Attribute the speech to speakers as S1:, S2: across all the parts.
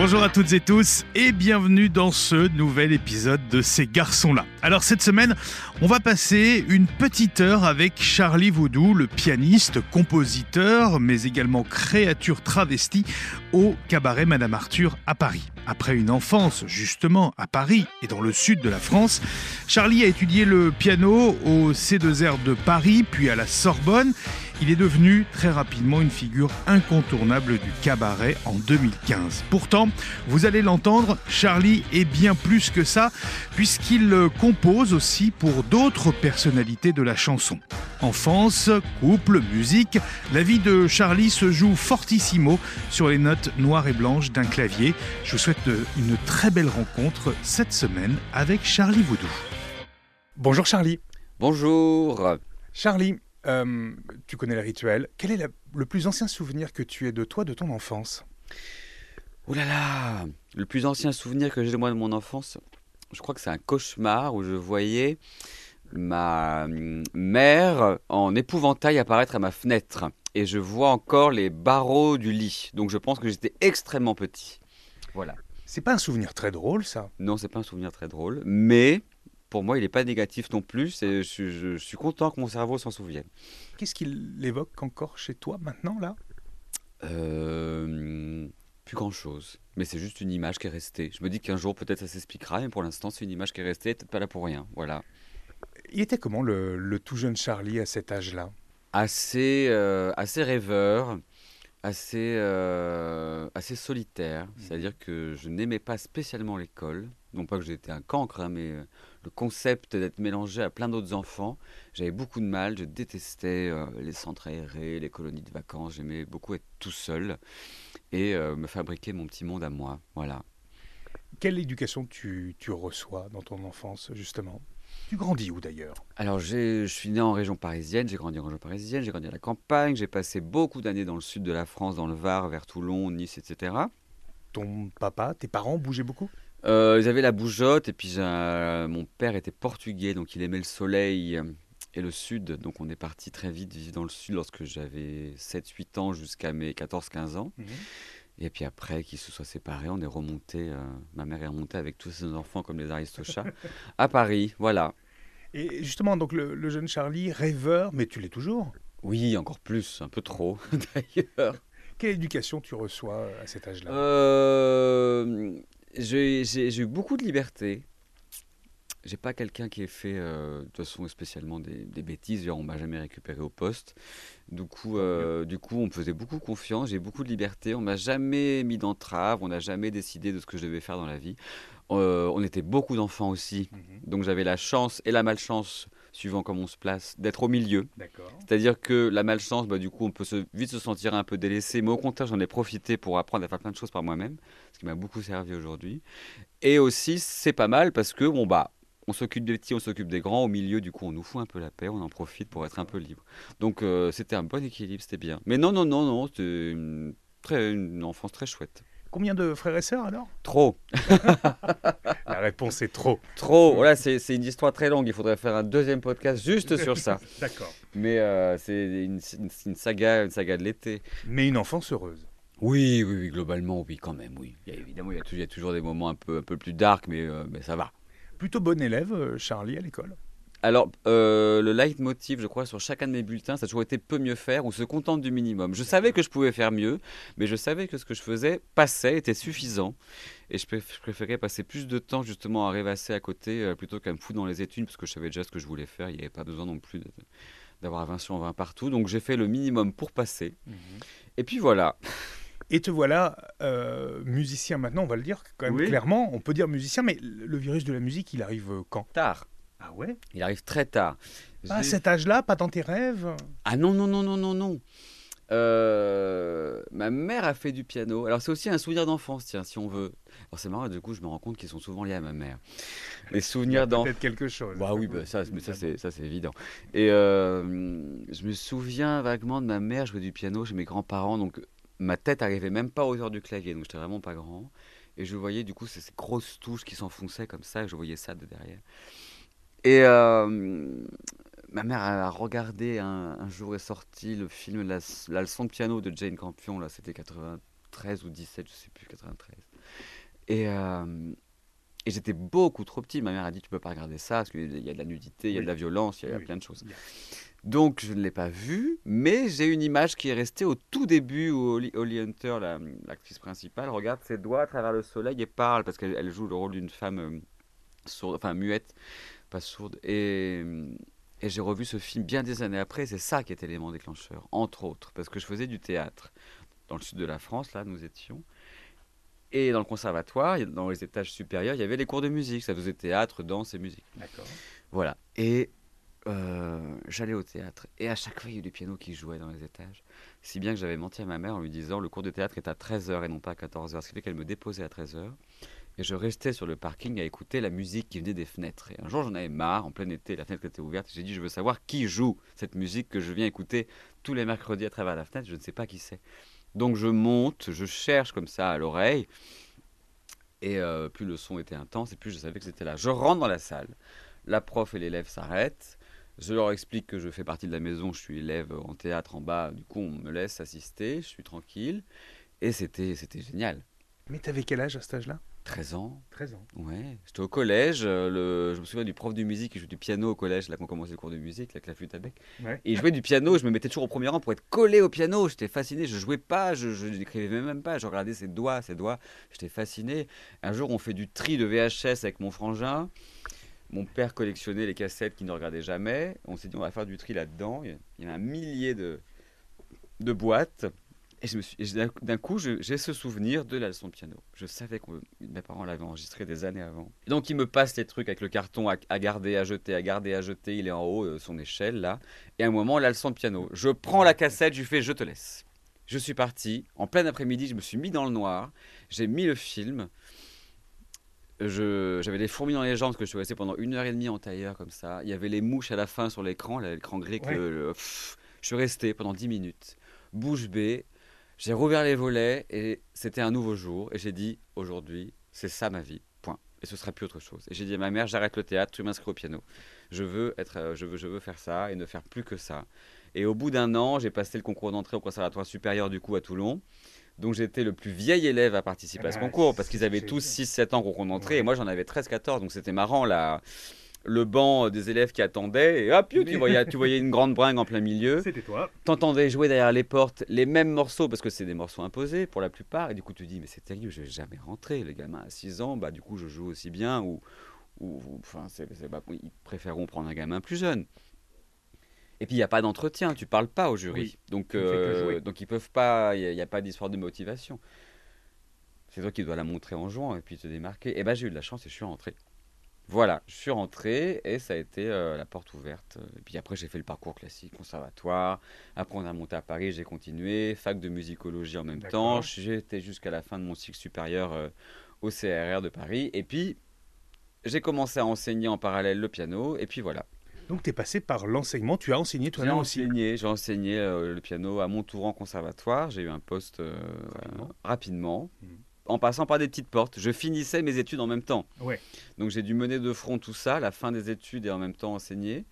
S1: Bonjour à toutes et tous et bienvenue dans ce nouvel épisode de Ces garçons-là. Alors cette semaine, on va passer une petite heure avec Charlie Voudou, le pianiste, compositeur, mais également créature travestie au cabaret Madame Arthur à Paris. Après une enfance justement à Paris et dans le sud de la France, Charlie a étudié le piano au C2R de Paris, puis à la Sorbonne. Il est devenu très rapidement une figure incontournable du cabaret en 2015. Pourtant, vous allez l'entendre, Charlie est bien plus que ça, puisqu'il compose aussi pour d'autres personnalités de la chanson. Enfance, couple, musique, la vie de Charlie se joue fortissimo sur les notes noires et blanches d'un clavier. Je vous souhaite une très belle rencontre cette semaine avec Charlie Voudou. Bonjour Charlie.
S2: Bonjour.
S1: Charlie, euh, tu connais le rituel. Quel est le plus ancien souvenir que tu aies de toi, de ton enfance?
S2: Oh là là Le plus ancien souvenir que j'ai de moi de mon enfance, je crois que c'est un cauchemar où je voyais ma hum, mère en épouvantail apparaître à ma fenêtre. Et je vois encore les barreaux du lit. Donc je pense que j'étais extrêmement petit. Voilà.
S1: C'est pas un souvenir très drôle, ça?
S2: Non, c'est pas un souvenir très drôle. Mais pour moi, il n'est pas négatif non plus. Je, je, suis content que mon cerveau s'en souvienne.
S1: Qu'est-ce qu'il évoque encore chez toi maintenant, là?
S2: Euh, Plus grand-chose. Mais c'est juste une image qui est restée. Je me dis qu'un jour, peut-être, ça s'expliquera. Mais pour l'instant, c'est une image qui est restée. Peut-être pas là pour rien. Voilà.
S1: Il était comment le, tout jeune Charlie à cet âge-là?
S2: Assez, euh, assez rêveur, assez, euh, assez solitaire. Mmh. C'est-à-dire que je n'aimais pas spécialement l'école. Non pas que j'étais un cancre, hein, mais le concept d'être mélangé à plein d'autres enfants, j'avais beaucoup de mal. Je détestais euh, les centres aérés, les colonies de vacances. J'aimais beaucoup être tout seul et euh, me fabriquer mon petit monde à moi. Voilà.
S1: Quelle éducation tu, tu reçois dans ton enfance, justement? Tu grandis où d'ailleurs?
S2: Alors, je suis né en région parisienne, j'ai grandi en région parisienne, j'ai grandi à la campagne, j'ai passé beaucoup d'années dans le sud de la France, dans le Var, vers Toulon, Nice, etc.
S1: Ton papa, tes parents bougeaient beaucoup?
S2: Euh, ils avaient la bougeotte et puis mon père était portugais, donc il aimait le soleil euh, et le sud. Donc on est parti très vite vivre dans le sud lorsque j'avais 7-8 ans jusqu'à mes 14-15 ans. Mhm. Et puis après qu'ils se soient séparés, on est remonté, euh, ma mère est remontée avec tous ses enfants comme les aristochats à Paris, voilà.
S1: Et justement, donc le, jeune Charlie, rêveur, mais tu l'es toujours?
S2: Oui, encore plus, un peu trop d'ailleurs.
S1: Quelle éducation tu reçois à cet âge-là?
S2: J'ai eu beaucoup de liberté. J'ai pas quelqu'un qui ait fait euh, de toute façon spécialement des, bêtises. On m'a jamais récupéré au poste. Du coup, euh, du coup, on me faisait beaucoup confiance. J'ai beaucoup de liberté. On m'a jamais mis d'entrave. On n'a jamais décidé de ce que je devais faire dans la vie. Euh, on était beaucoup d'enfants aussi. Mhm. Donc j'avais la chance et la malchance suivant comment on se place, d'être au milieu. C'est-à-dire que la malchance, bah, du coup, on peut se, vite se sentir un peu délaissé, mais au contraire, j'en ai profité pour apprendre à faire plein de choses par moi-même, ce qui m'a beaucoup servi aujourd'hui. Et aussi, c'est pas mal parce que, bon, bah, on s'occupe des petits, on s'occupe des grands. Au milieu, du coup, on nous fout un peu la paix, on en profite pour être un peu libre. Donc, euh, c'était un bon équilibre, c'était bien. Mais non, non, non, non, c'était une, très, une enfance très chouette.
S1: Combien de frères et sœurs alors?
S2: Trop.
S1: La réponse est trop.
S2: Trop. Voilà, c'est une histoire très longue. Il faudrait faire un deuxième podcast juste sur ça.
S1: D'accord.
S2: Mais euh, c'est une, une, saga, une saga de l'été.
S1: Mais une enfance heureuse.
S2: Oui, oui, oui, globalement, oui, quand même, oui. Il y a, évidemment, il y a, toujours, des moments un peu, un peu plus dark, mais, euh, mais ça va.
S1: Plutôt bon élève, euh, Charlie, à l'école?
S2: Alors, euh, le leitmotiv, je crois, sur chacun de mes bulletins, ça a toujours été peu mieux faire ou se contente du minimum. Je savais que je pouvais faire mieux, mais je savais que ce que je faisais passait, était suffisant. Et je, préférais passer plus de temps justement à rêvasser à côté euh, plutôt qu'à me foutre dans les études, parce que je savais déjà ce que je voulais faire. Il n'y avait pas besoin non plus d'avoir 20 sur 20 partout. Donc j'ai fait le minimum pour passer. Mhm. Et puis voilà.
S1: Et te voilà euh, musicien maintenant, on va le dire quand même clairement. On peut dire musicien, mais le virus de la musique, il arrive quand?
S2: Tard.
S1: Ah ouais?
S2: Il arrive très tard.
S1: Pas à cet âge-là, pas dans tes rêves?
S2: Ah non, non, non, non, non, non. Euh, ma mère a fait du piano. Alors c'est aussi un souvenir d'enfance, tiens, si on veut. Alors c'est marrant, du coup, je me rends compte qu'ils sont souvent liés à ma mère.
S1: Les souvenirs d'enfance. Peut-être quelque chose.
S2: Bah oui, bah, ça, mais ça c'est ça c'est évident. Et euh, je me souviens vaguement de ma mère jouer du piano chez mes grands-parents, donc ma tête arrivait même pas aux hauteur du clavier, donc j'étais vraiment pas grand. Et je voyais du coup ces, ces grosses touches qui s'enfonçaient comme ça, et je voyais ça de derrière. Et euh, ma mère a regardé un, jour est sorti le film la, leçon de piano de Jane Campion, là c'était 93 ou 17, je sais plus, 93. Et, euh, et j'étais beaucoup trop petit. Ma mère a dit Tu peux pas regarder ça parce qu'il y a de la nudité, il y a de la violence, il y a, plein de choses. Donc je ne l'ai pas vu, mais j'ai une image qui est restée au tout début où Holly, Hunter, l'actrice principale, regarde ses doigts à travers le soleil et parle parce qu'elle joue le rôle d'une femme euh, sourde, enfin muette, pas sourde. Et, et j'ai revu ce film bien des années après. C'est ça qui est l'élément déclencheur, entre autres, parce que je faisais du théâtre dans le sud de la France, là nous étions. Et dans le conservatoire, dans les étages supérieurs, il y avait les cours de musique. Ça faisait théâtre, danse et musique.
S1: D'accord.
S2: Voilà. Et euh, j'allais au théâtre. Et à chaque fois, il y a eu du piano qui jouait dans les étages. Si bien que j'avais menti à ma mère en lui disant le cours de théâtre est à 13h et non pas à 14h. Ce qui fait qu'elle me déposait à 13h. Et je restais sur le parking à écouter la musique qui venait des fenêtres. Et un jour, j'en avais marre, en plein été, la fenêtre était ouverte. J'ai dit, je veux savoir qui joue cette musique que je viens écouter tous les mercredis à travers la fenêtre. Je ne sais pas qui c'est. Donc je monte, je cherche comme ça à l'oreille. Et euh, plus le son était intense, et plus je savais que c'était là. Je rentre dans la salle. La prof et l'élève s'arrêtent. Je leur explique que je fais partie de la maison, je suis élève en théâtre en bas. Du coup, on me laisse assister, je suis tranquille. Et c'était génial.
S1: Mais tu avais quel âge à cet âge-là?
S2: 13 ans.
S1: 13 ans.
S2: Ouais. J'étais au collège. Euh, le... Je me souviens du prof de musique qui jouait du piano au collège, là qu'on commençait le cours de musique, avec la flûte à bec. Et il jouait du piano. Je me mettais toujours au premier rang pour être collé au piano. J'étais fasciné. Je jouais pas, je n'écrivais même pas. Je regardais ses doigts, ses doigts. J'étais fasciné. Un jour, on fait du tri de VHS avec mon frangin. Mon père collectionnait les cassettes qu'il ne regardait jamais. On s'est dit, on va faire du tri là-dedans. Il y a un millier de, de boîtes. Et, je me suis, d'un coup, j'ai ce souvenir de la leçon de piano. Je savais que mes parents l'avaient enregistré des années avant. donc, il me passe les trucs avec le carton à, garder, à jeter, à garder, à jeter. Il est en haut euh, son échelle, là. Et à un moment, la leçon de piano. Je prends la cassette, je lui fais Je te laisse. Je suis parti. En plein après-midi, je me suis mis dans le noir. J'ai mis le film. J'avais des fourmis dans les jambes parce que je suis resté pendant une heure et demie en tailleur comme ça. Il y avait les mouches à la fin sur l'écran, l'écran gris. je suis resté pendant dix minutes, bouche bée. J'ai rouvert les volets et c'était un nouveau jour. Et j'ai dit, aujourd'hui, c'est ça ma vie. Point. Et ce sera plus autre chose. Et j'ai dit à ma mère, j'arrête le théâtre, tu m'inscris au piano. Je veux, être, euh, je, veux, je veux faire ça et ne faire plus que ça. Et au bout d'un an, j'ai passé le concours d'entrée au conservatoire supérieur du coup à Toulon. Donc j'étais le plus vieil élève à participer à ce ah, concours parce qu'ils avaient tous 6-7 ans concours d'entrée et moi j'en avais 13-14 donc c'était marrant là le banc des élèves qui attendaient, et hop, tu, voyais, tu voyais une grande bringue en plein milieu.
S1: C'était toi.
S2: T'entendais jouer derrière les portes les mêmes morceaux, parce que c'est des morceaux imposés pour la plupart, et du coup tu dis, mais c'est terrible, je vais jamais rentrer. Les gamins à 6 ans, bah du coup je joue aussi bien, ou, ou enfin, ils préféreront prendre un gamin plus jeune. Et puis il n'y a pas d'entretien, tu parles pas au jury. Donc, euh, donc ils peuvent pas, il n'y a, a, pas d'histoire de motivation. C'est toi qui dois la montrer en jouant et puis te démarquer. Et ben j'ai eu de la chance et je suis rentré. Voilà, je suis rentré et ça a été euh, la porte ouverte. Et puis après, j'ai fait le parcours classique, conservatoire. Après, on a monté à Paris, j'ai continué, fac de musicologie en même temps. J'étais jusqu'à la fin de mon cycle supérieur euh, au CRR de Paris. Et puis, j'ai commencé à enseigner en parallèle le piano. Et puis voilà.
S1: Donc, tu es passé par l'enseignement, tu as enseigné toi-même aussi
S2: J'ai enseigné euh, le piano à Montauran Conservatoire. J'ai eu un poste rapidement. Mmh en passant par des petites portes. Je finissais mes études en même temps.
S1: Ouais.
S2: Donc j'ai dû mener de front tout ça, la fin des études et en même temps enseigner.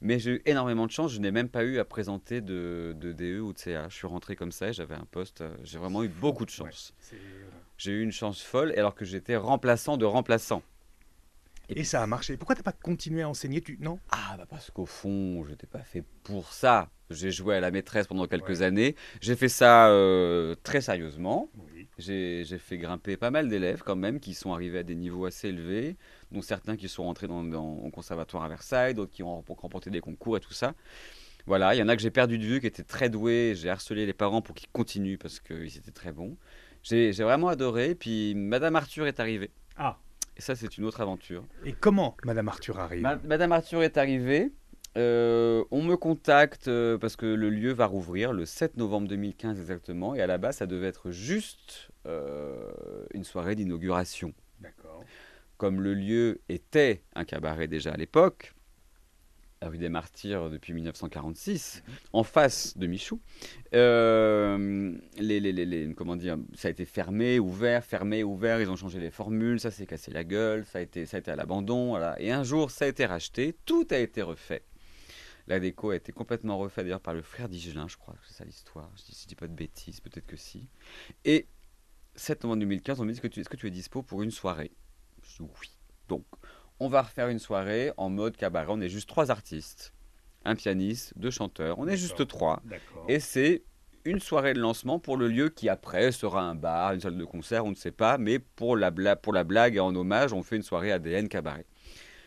S2: Mais j'ai eu énormément de chance. Je n'ai même pas eu à présenter de, DE ou de CA. Je suis rentré comme ça et j'avais un poste. Euh, j'ai vraiment eu beaucoup de chance. j'ai eu une chance folle alors que j'étais remplaçant de remplaçant.
S1: Et, ça a marché. Pourquoi tu n'as pas continué à enseigner tu... Non?
S2: Ah, bah parce qu'au fond, je n'étais pas fait pour ça. J'ai joué à la maîtresse pendant quelques années. J'ai fait ça euh, très sérieusement. J'ai fait grimper pas mal d'élèves quand même qui sont arrivés à des niveaux assez élevés, dont certains qui sont rentrés dans, dans, au conservatoire à Versailles, d'autres qui ont remporté des concours et tout ça. Voilà, il y en a que j'ai perdu de vue, qui étaient très doués. J'ai harcelé les parents pour qu'ils continuent parce qu'ils étaient très bons. J'ai vraiment adoré. Puis Madame Arthur est arrivée.
S1: Ah.
S2: Et ça, c'est une autre aventure.
S1: Et comment Madame Arthur arrive?
S2: Madame Arthur est arrivée. Euh, on me contacte euh, parce que le lieu va rouvrir le 7 novembre 2015 exactement. Et à la base, ça devait être juste euh, une soirée d'inauguration.
S1: D'accord.
S2: Comme le lieu était un cabaret déjà à l'époque, rue des Martyrs depuis 1946, mhm. en face de Michou. les, les, comment dire, ça a été fermé, ouvert, fermé, ouvert. Ils ont changé les formules, ça s'est cassé la gueule, ça a été, ça a été à l'abandon. Voilà. Et un jour, ça a été racheté, tout a été refait. La déco a été complètement refaite d'ailleurs par le frère d'Igelin, je crois, c'est ça l'histoire. Je dis, dis pas de bêtises, peut-être que si. Et 7 novembre 2015, on me dit est-ce que, tu, est-ce que tu es dispo pour une soirée? Je dis oui. Donc, on va refaire une soirée en mode cabaret. On est juste trois artistes, un pianiste, deux chanteurs. On est juste trois.
S1: D'accord.
S2: Et c'est une soirée de lancement pour le lieu qui après sera un bar, une salle de concert, on ne sait pas. Mais pour la, bla- pour la blague et en hommage, on fait une soirée ADN cabaret.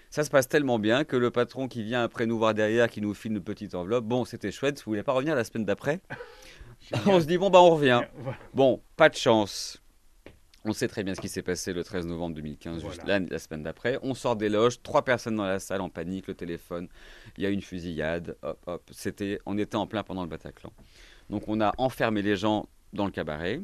S2: Ça se passe tellement bien que le patron qui vient après nous voir derrière, qui nous file une petite enveloppe, bon, c'était chouette, vous voulez pas revenir la semaine d'après On se dit, bon, bah on revient. Bon, pas de chance. On sait très bien ce qui s'est passé le 13 novembre 2015, juste la semaine d'après. On sort des loges, trois personnes dans la salle en panique, le téléphone. Il y a une fusillade. Hop, hop. C'était, on était en plein pendant le Bataclan. Donc on a enfermé les gens dans le cabaret.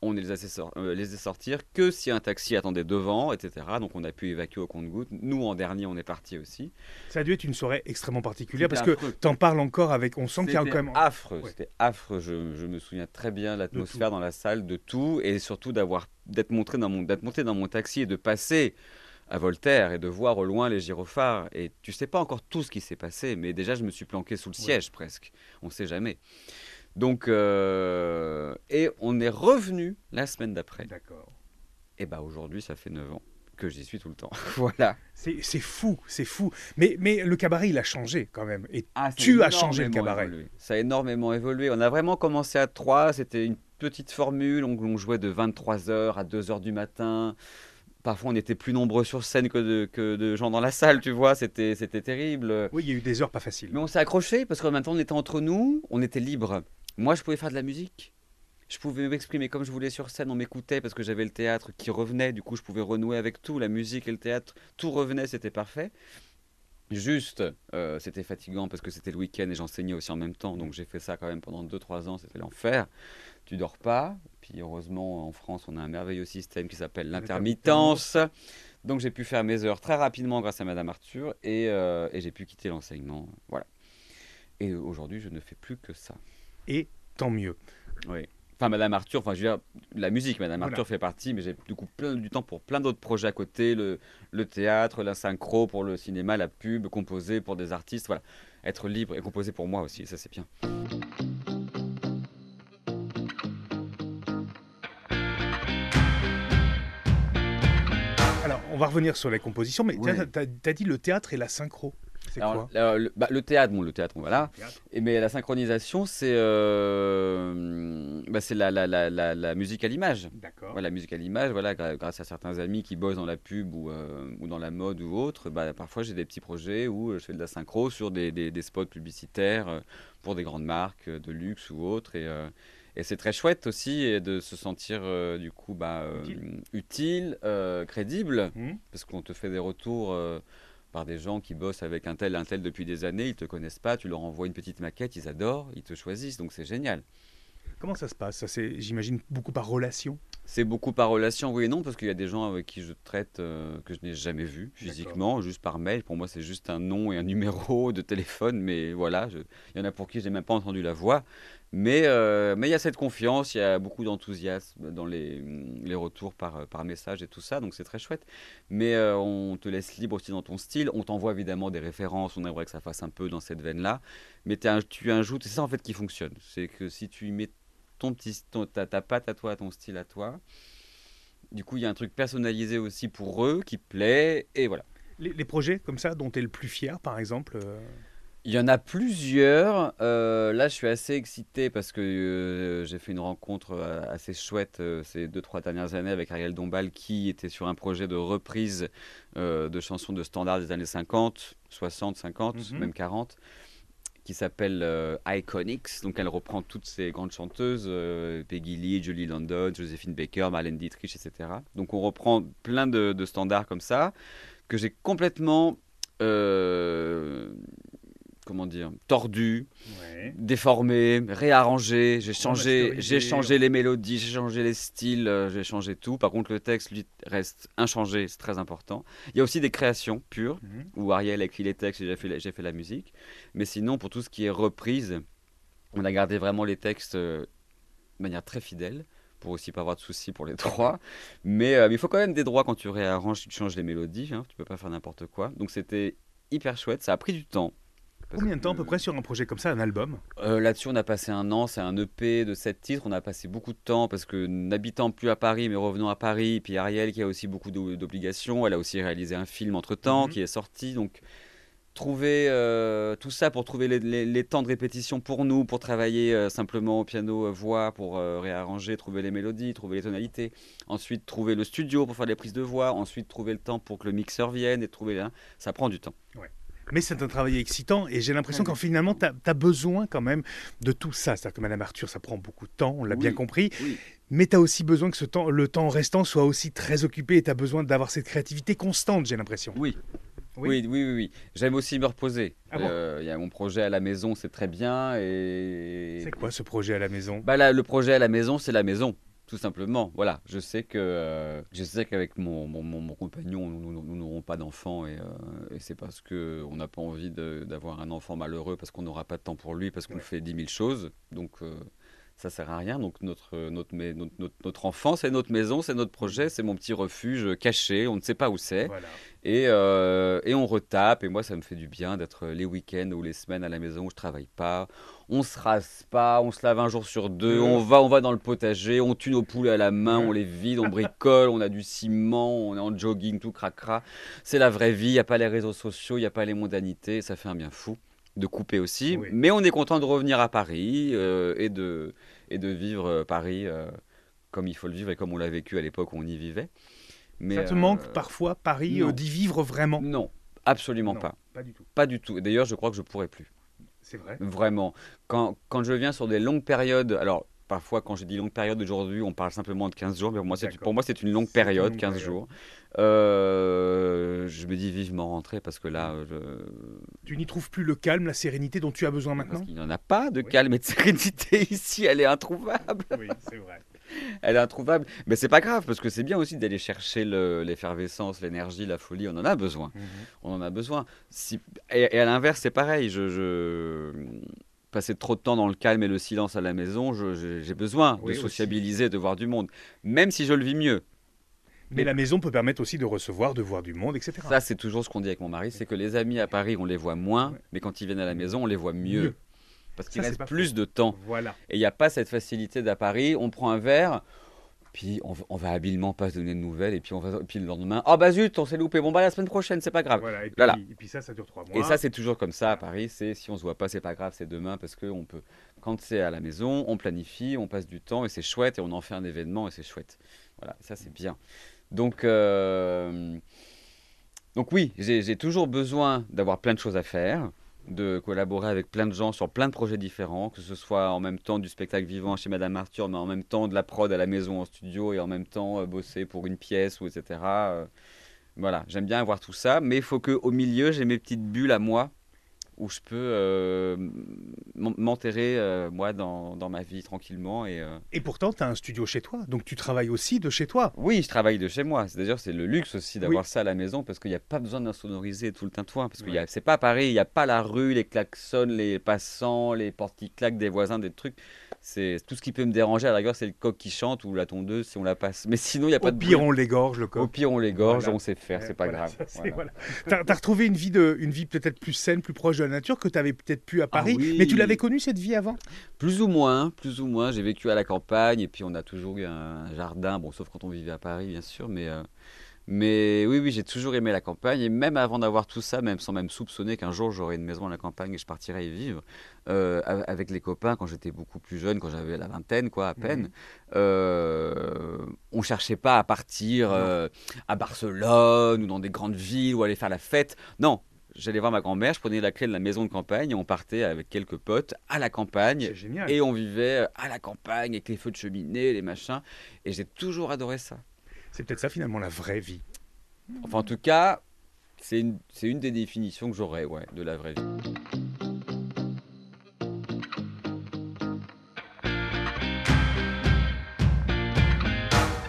S2: On ne les euh, les sortir que si un taxi attendait devant, etc. Donc on a pu évacuer au compte-goutte. Nous, en dernier, on est parti aussi.
S1: Ça a dû être une soirée extrêmement particulière parce
S2: C'était
S1: que
S2: affreux.
S1: t'en parles encore avec. On sent qu'il y a quand même.
S2: affreux,
S1: Ouais.
S2: c'était affreux. Je, je me souviens très bien de l'atmosphère dans la salle, de tout, et surtout d'avoir d'être montré dans mon d'être monté dans mon taxi et de passer à Voltaire et de voir au loin les gyrophares. Et tu sais pas encore tout ce qui s'est passé, mais déjà je me suis planqué sous le
S1: Ouais.
S2: siège presque. On sait jamais. Donc euh, et on est revenu la semaine d'après.
S1: D'accord.
S2: Et bah aujourd'hui ça fait 9 ans que j'y suis tout le temps. voilà.
S1: C'est fou, c'est fou. Mais, mais le cabaret, il a changé quand même. Et
S2: Ah,
S1: Tu as changé le cabaret.
S2: évolué. Ça a énormément évolué. On a vraiment commencé à 3, c'était une petite formule, on, on jouait de 23h à 2h du matin. Parfois, on était plus nombreux sur scène que de, que de gens dans la salle, tu vois, c'était terrible.
S1: oui, il y a eu des heures pas faciles.
S2: Mais on s'est accroché parce même temps, on était entre nous, on était libre. Moi, je pouvais faire de la musique. Je pouvais m'exprimer comme je voulais sur scène, on m'écoutait parce que j'avais le théâtre qui revenait, du coup je pouvais renouer avec tout, la musique et le théâtre, tout revenait, c'était parfait. Juste, euh, c'était fatigant parce que c'était le week-end et j'enseignais aussi en même temps, donc j'ai fait ça quand même pendant 2-3 ans, c'était l'enfer. Tu dors pas, puis heureusement en France on a un merveilleux système qui s'appelle l'intermittence, donc j'ai pu faire mes heures très rapidement grâce à Madame Arthur et, euh, et j'ai pu quitter l'enseignement, voilà. Et aujourd'hui je ne fais plus que ça.
S1: Et tant mieux.
S2: Oui. Enfin, Madame Arthur, enfin, je veux dire, la musique, Madame
S1: Voilà.
S2: Arthur fait partie, mais j'ai du coup plein du temps pour plein d'autres projets à côté, le, le théâtre, la synchro pour le cinéma, la pub, composer pour des artistes, voilà. Être libre et composer pour moi aussi, ça c'est bien.
S1: Alors, on va revenir sur les compositions, mais
S2: Ouais.
S1: tu as, dit le théâtre et la synchro. C'est
S2: Alors,
S1: quoi
S2: le, le- bah, le théâtre, bon, le théâtre, voilà.
S1: Théâtre.
S2: Et, mais la synchronisation, c'est euh, bah, la, la, la, la, la musique à l'image.
S1: D'accord.
S2: La musique à l'image, voilà, grâce à certains amis qui bossent dans la pub ou, euh, ou dans la mode ou autre, bah, parfois j'ai des petits projets où euh, je fais de la synchro sur des, des- des spots publicitaires euh, pour des grandes marques de luxe ou autres. Et, euh, et c'est très chouette aussi de se sentir euh, du coup bah, euh,
S1: Utile.
S2: utile, euh, crédible,
S1: Hmm
S2: parce qu'on te fait des retours. Par des gens qui bossent avec un tel, un tel depuis des années, ils te connaissent pas, tu leur envoies une petite maquette, ils adorent, ils te choisissent, donc c'est génial.
S1: Comment ça se passe? Ça, c'est, j'imagine, beaucoup par relation?
S2: C'est beaucoup par relation, oui et non, parce qu'il y a des gens avec qui je traite euh, que je n'ai jamais vus physiquement, juste par mail. Pour moi, c'est juste un nom et un numéro de téléphone, mais voilà, je- il y en a pour qui je n'ai même pas entendu la voix. Mais euh, mais il y a cette confiance, il y a beaucoup d'enthousiasme dans les, les retours par, par message et tout ça, donc c'est très chouette. Mais euh, on te laisse libre aussi dans ton style. On t'envoie évidemment des références, on aimerait que ça fasse un peu dans cette veine-là. Mais un- tu ajoutes, c'est ça en fait qui fonctionne. C'est que si tu mets ton petit, ta, ta patte à toi, ton style à toi, du coup, il y a un truc personnalisé aussi pour eux qui plaît, et voilà.
S1: Les, projets comme ça dont tu es le plus fier, par exemple euh,
S2: Il y en a plusieurs. Euh, là, je suis assez excité parce que euh, j'ai fait une rencontre euh, assez chouette euh, ces deux, trois dernières années avec Ariel Dombal qui était sur un projet de reprise de chansons de standards des années 50, 60, 50,
S1: Mhm.
S2: même 40 qui s'appelle Iconics. Donc, elle reprend toutes ces grandes chanteuses, Peggy Lee, Julie London, Josephine Baker, Marlène Dietrich, etc. Donc, on reprend plein de, de standards comme ça que j'ai complètement, euh, comment dire, tordu,
S1: Ouais.
S2: déformé, réarrangé. J'ai changé,
S1: Remasterisé.
S2: j'ai changé les mélodies, j'ai changé les styles, euh, j'ai changé tout. Par contre, le texte, lui, reste inchangé, c'est très important. Il y a aussi des créations pures
S1: Mhm.
S2: où Ariel a écrit les textes et j'ai fait, la- j'ai fait la musique. Mais sinon, pour tout ce qui est reprise, on a gardé vraiment les textes euh, de manière très fidèle pour aussi pas avoir de soucis pour les droits. Mais euh, mais il faut quand même des droits quand tu réarranges, tu changes les mélodies, hein, tu peux pas faire n'importe quoi. Donc c'était hyper chouette, ça a pris du temps.
S1: Combien de temps à peu près sur un projet comme ça, un album
S2: euh, Là-dessus, on a passé un an. C'est un EP de 7 titres. On a passé beaucoup de temps parce que n'habitant plus à Paris, mais revenant à Paris, puis Ariel qui a aussi beaucoup d'obligations. Elle a aussi réalisé un film entre temps mhm. qui est sorti. Donc trouver euh, tout ça pour trouver les, temps de répétition pour nous, pour travailler euh, simplement au piano, voix, pour réarranger, trouver les mélodies, trouver les tonalités. Ensuite, trouver le studio pour faire les prises de voix. Ensuite, trouver le temps pour que le mixeur vienne et trouver. Ça prend du temps.
S1: Mais c'est un travail excitant et j'ai l'impression qu'en finalement, tu as, besoin quand même de tout ça. C'est-à-dire que Madame Arthur, ça prend beaucoup de temps, on l'a bien compris. Mais tu as aussi besoin que ce temps, le temps restant soit aussi très occupé et tu as besoin d'avoir cette créativité constante, j'ai l'impression.
S2: Oui, oui, oui, oui. J'aime aussi me reposer. Ah euh, il y a mon projet à la maison, c'est très bien. Et...
S1: C'est quoi ce projet à la maison?
S2: Bah là, Le projet à la maison, c'est la maison, tout simplement. Voilà, je sais que euh, je sais qu'avec mon, mon, mon, compagnon, nous n'aurons pas d'enfant et, euh, et c'est parce qu'on n'a pas envie d'avoir un enfant malheureux parce qu'on n'aura pas de temps pour lui, parce qu'on fait dix mille choses. Donc ça sert à rien. Donc notre, notre, notre, notre enfant, c'est notre maison, c'est notre projet, c'est mon petit refuge caché, on ne sait pas où c'est. Et, euh, et, on retape. Et moi, ça me fait du bien d'être les week-ends ou les semaines à la maison où je travaille pas. On se rase pas, on se lave un jour sur deux, on va, on va dans le potager, on tue nos poules à la main, on les vide, on bricole, on a du ciment, on est en jogging, tout cracra. C'est la vraie vie, il n'y a pas les réseaux sociaux, il n'y a pas les mondanités, ça fait un bien fou de couper aussi. Mais on est content de revenir à Paris euh, et, de, et de vivre euh, Paris euh, comme il faut le vivre et comme on l'a vécu à l'époque où on y vivait.
S1: Mais, Ça te manque parfois Paris d'y vivre vraiment?
S2: Non, absolument pas.
S1: Pas du tout.
S2: Pas du tout. D'ailleurs, je crois que je pourrais plus.
S1: C'est vrai?
S2: Vraiment. Quand, quand je viens sur des longues périodes, alors parfois quand je dis longue période aujourd'hui, on parle simplement de 15 jours, mais pour moi, c'est, pour moi, c'est une longue période, 15 jours. Euh, je me dis vivement rentrer parce que là.
S1: Tu n'y trouves plus le calme, la sérénité dont tu as besoin maintenant
S2: Parce qu'il n'y en a pas de calme et de sérénité ici, elle est introuvable.
S1: Oui, c'est vrai.
S2: Elle est introuvable. Mais c'est pas grave parce que c'est bien aussi d'aller chercher l'effervescence, l'énergie, la folie. On en a besoin. Mhm. On en a besoin. Si... Et, à l'inverse, c'est pareil. je passer trop de temps dans le calme et le silence à la maison, j'ai besoin de sociabiliser, de voir du monde, même si je le vis mieux.
S1: Mais, la maison peut permettre aussi de recevoir, de voir du monde, etc.
S2: Ça, c'est toujours ce qu'on dit avec mon mari, c'est que les amis à Paris, on les voit moins, mais quand ils viennent à la maison, on les voit mieux. Parce qu'il reste plus de temps.
S1: Voilà.
S2: Et il n'y a pas cette facilité d'à Paris, on prend un verre, puis on, va habilement pas se donner de nouvelles, et puis, on va, puis le lendemain, oh bah zut, on s'est loupé, bon bah la semaine prochaine, c'est pas grave.
S1: Voilà, et, puis, ça, ça dure trois mois.
S2: Et ça, c'est toujours comme ça à Paris, c'est si on se voit pas, c'est pas grave, c'est demain, parce que on peut, quand c'est à la maison, on planifie, on passe du temps, et c'est chouette, et on en fait un événement, et c'est chouette. Voilà, ça c'est bien. Donc, euh, donc oui, j'ai toujours besoin d'avoir plein de choses à faire de collaborer avec plein de gens sur plein de projets différents, que ce soit en même temps du spectacle vivant chez Madame Arthur, mais en même temps de la prod à la maison en studio et en même temps euh, bosser pour une pièce ou etc. Euh, voilà, j'aime bien avoir tout ça, mais il faut qu'au milieu j'ai mes petites bulles à moi où je peux euh, m'enterrer, euh, moi, dans, dans, ma vie tranquillement. Et, euh,
S1: et pourtant, tu as un studio chez toi, donc tu travailles aussi de chez toi.
S2: Oui, je travaille de chez moi. D'ailleurs, c'est le luxe aussi d'avoir ça à la maison, parce qu'il n'y a pas besoin d'insonoriser tout le tintouin. Parce que c'est pas pareil, il n'y a pas la rue, les klaxons, les passants, les portes qui claquent des voisins, des trucs. C'est tout ce qui peut me déranger à la rigueur, c'est le coq qui chante ou la tondeuse si on la passe. Mais sinon, il n'y a pas
S1: Au
S2: de.
S1: pire, on l'égorge le coq.
S2: Au pire, on l'égorge, on sait faire, c'est pas grave.
S1: Tu as, retrouvé une vie, de, une vie peut-être plus saine, plus proche de la nature que tu avais peut-être pu à ah Paris. Mais tu l'avais connue cette vie avant?
S2: Plus ou moins, plus ou moins. J'ai vécu à la campagne et puis on a toujours eu un jardin, bon, sauf quand on vivait à Paris, bien sûr, mais. Euh, mais oui, oui, j'ai toujours aimé la campagne. Et même avant d'avoir tout ça, même sans même soupçonner qu'un jour j'aurais une maison à la campagne et je partirais y vivre, euh, avec les copains quand j'étais beaucoup plus jeune, quand j'avais la vingtaine, quoi, à mhm. peine, euh, on cherchait pas à partir euh, à Barcelone ou dans des grandes villes ou aller faire la fête. Non, j'allais voir ma grand-mère, je prenais la clé de la maison de campagne et on partait avec quelques potes à la campagne. Et on vivait à la campagne avec les feux de cheminée, les machins. Et j'ai toujours adoré ça.
S1: C'est peut-être ça finalement la vraie vie.
S2: Enfin, en tout cas, c'est une, une, des définitions que j'aurais ouais, de la vraie vie.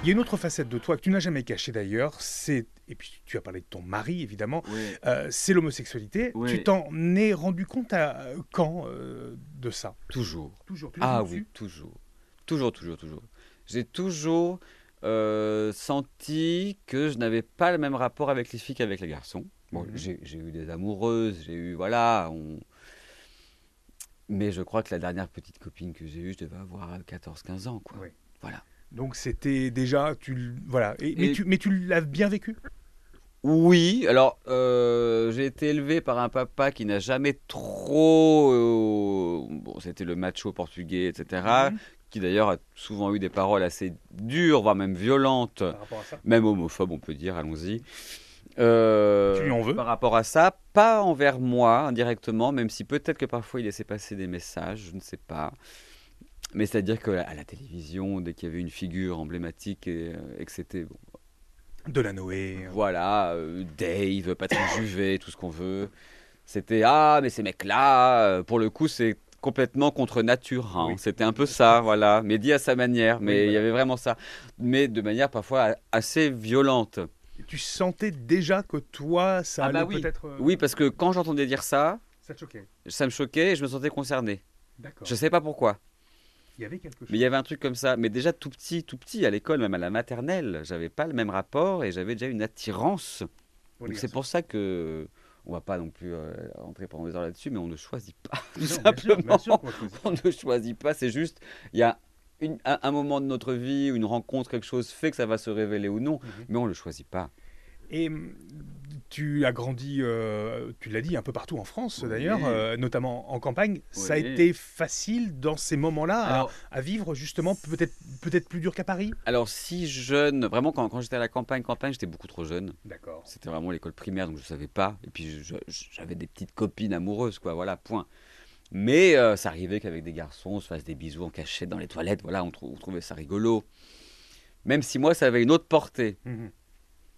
S1: Il y a une autre facette de toi que tu n'as jamais cachée d'ailleurs, c'est, et puis tu as parlé de ton mari évidemment, euh, c'est l'homosexualité. Tu t'en es rendu compte à quand euh, de ça?
S2: Toujours.
S1: Toujours.
S2: ah oui, toujours. Toujours, toujours, toujours. J'ai toujours euh, senti que je n'avais pas le même rapport avec les filles qu'avec les garçons. Bon, mhm. j'ai eu des amoureuses, j'ai eu voilà, Mais je crois que la dernière petite copine que j'ai eue, je devais avoir 14-15 ans. Quoi.
S1: Oui.
S2: Voilà.
S1: Donc c'était déjà, tu, voilà. Et- mais,
S2: Et-
S1: tu, mais tu l'as bien vécu?
S2: Oui, alors euh, j'ai été élevé par un papa qui n'a jamais trop... euh, bon, c'était le macho portugais, etc.
S1: Mhm.
S2: Qui d'ailleurs a souvent eu des paroles assez dures, voire même violentes.
S1: par rapport à ça?
S2: Même homophobe, on peut dire, allons-y. Euh,
S1: Tu lui en veux?
S2: Par rapport à ça, pas envers moi indirectement, même si peut-être que parfois il laissait passer des messages, je ne sais pas. Mais c'est-à-dire qu'à la télévision, dès qu'il y avait une figure emblématique et, euh, et que c'était, bon,
S1: De la Noé.
S2: voilà, euh, Dave, Patrick Juvet, tout ce qu'on veut, c'était Ah, mais ces mecs-là, euh, pour le coup, c'est complètement contre nature. hein.
S1: Oui.
S2: C'était un peu ça, voilà, mais dit à sa manière. Mais
S1: Oui,
S2: il y avait vraiment ça. Mais de manière parfois assez violente.
S1: Tu sentais déjà que toi, ça
S2: Ah
S1: allait
S2: bah oui.
S1: peut-être.
S2: Oui, parce que quand j'entendais dire ça,
S1: Ça te choquait.
S2: ça me choquait et je me sentais concerné.
S1: D'accord.
S2: Je sais pas pourquoi,
S1: Il y avait quelque chose.
S2: mais il y avait un truc comme ça. Mais déjà tout petit, tout petit, à l'école, même à la maternelle, j'avais pas le même rapport et j'avais déjà une attirance.
S1: Pour les
S2: Donc c'est pour ça que on va pas non plus euh, rentrer pendant des heures là-dessus, mais on ne choisit pas. Tout
S1: Non, bien sûr,
S2: simplement,
S1: bien sûr
S2: on ne choisit pas. C'est juste, il y a une- un, un moment de notre vie, une rencontre, quelque chose fait que ça va se révéler ou non,
S1: Mhm.
S2: mais on le choisit pas.
S1: Et tu as grandi, euh, tu l'as dit, un peu partout en France
S2: Oui.
S1: d'ailleurs, euh, notamment en campagne. Ça a été facile dans ces moments-là à- vivre justement peut-être peut-être plus dur qu'à Paris?
S2: Alors si jeune, vraiment quand, quand j'étais à la campagne, campagne, j'étais beaucoup trop jeune.
S1: D'accord.
S2: C'était vraiment l'école primaire, donc je savais pas. Et puis j'avais des petites copines amoureuses, quoi. Voilà, point. Mais euh, ça arrivait qu'avec des garçons, on se fasse des bisous en cachette dans les toilettes. Voilà, on, trou- on trouvait ça rigolo. Même si moi, ça avait une autre portée.
S1: Mhm.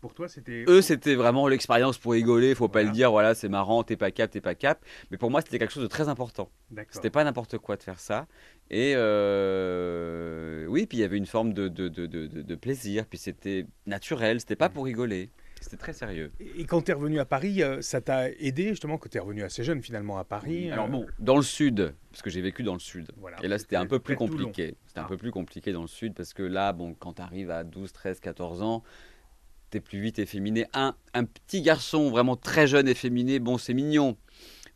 S1: Pour toi, c'était.
S2: Eux, c'était vraiment l'expérience pour rigoler. Faut pas
S1: Voilà.
S2: le dire. Voilà, c'est marrant, t'es pas cap, t'es pas cap. Mais pour moi, c'était quelque chose de très important.
S1: D'accord.
S2: C'était pas n'importe quoi de faire ça. Et euh, oui, puis il y avait une forme de, de, de, de- de- de plaisir. Puis c'était naturel. C'était pas pour rigoler. C'était très sérieux.
S1: Et quand tu es revenu à Paris, euh, ça t'a aidé justement que tu es revenu assez jeune finalement à Paris
S2: Alors
S1: euh,
S2: bon, dans le sud, parce que j'ai vécu dans le sud.
S1: Voilà,
S2: Et là, c'était un peu plus compliqué. C'était un
S1: Ah.
S2: peu plus compliqué dans le sud parce que là, bon, quand tu arrives à 12, 13, 14 ans, t'es plus vite efféminé. Un, un petit garçon vraiment très jeune efféminé, bon, c'est mignon.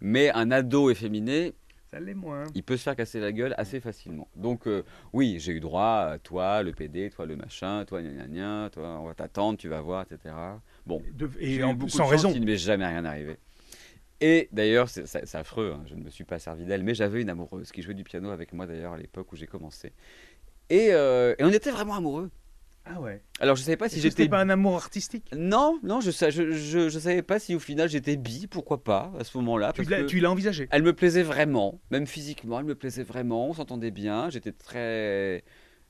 S2: Mais un ado efféminé,
S1: Ça l'est moins.
S2: il peut se faire casser la gueule assez facilement. Donc, euh, oui, j'ai eu droit à toi, le PD, toi, le machin, toi, gna gna toi, on va t'attendre, tu vas voir, etc. Bon,
S1: De- et
S2: eu
S1: en-
S2: beaucoup
S1: sans
S2: de
S1: raison.
S2: Il ne m'est jamais rien arrivé. Et d'ailleurs, c'est affreux, hein, je ne me suis pas servi d'elle, mais j'avais une amoureuse qui jouait du piano avec moi d'ailleurs à l'époque où j'ai commencé. Et, euh, et on était vraiment amoureux.
S1: Ah ouais.
S2: Alors je ne savais pas si j'étais.
S1: c'était pas un amour artistique?
S2: Non, non, je ne je, je, je savais pas si au final j'étais bi, pourquoi pas, à ce moment-là.
S1: Tu l'as envisagé?
S2: Elle me plaisait vraiment, même physiquement, elle me plaisait vraiment, on s'entendait bien, j'étais très.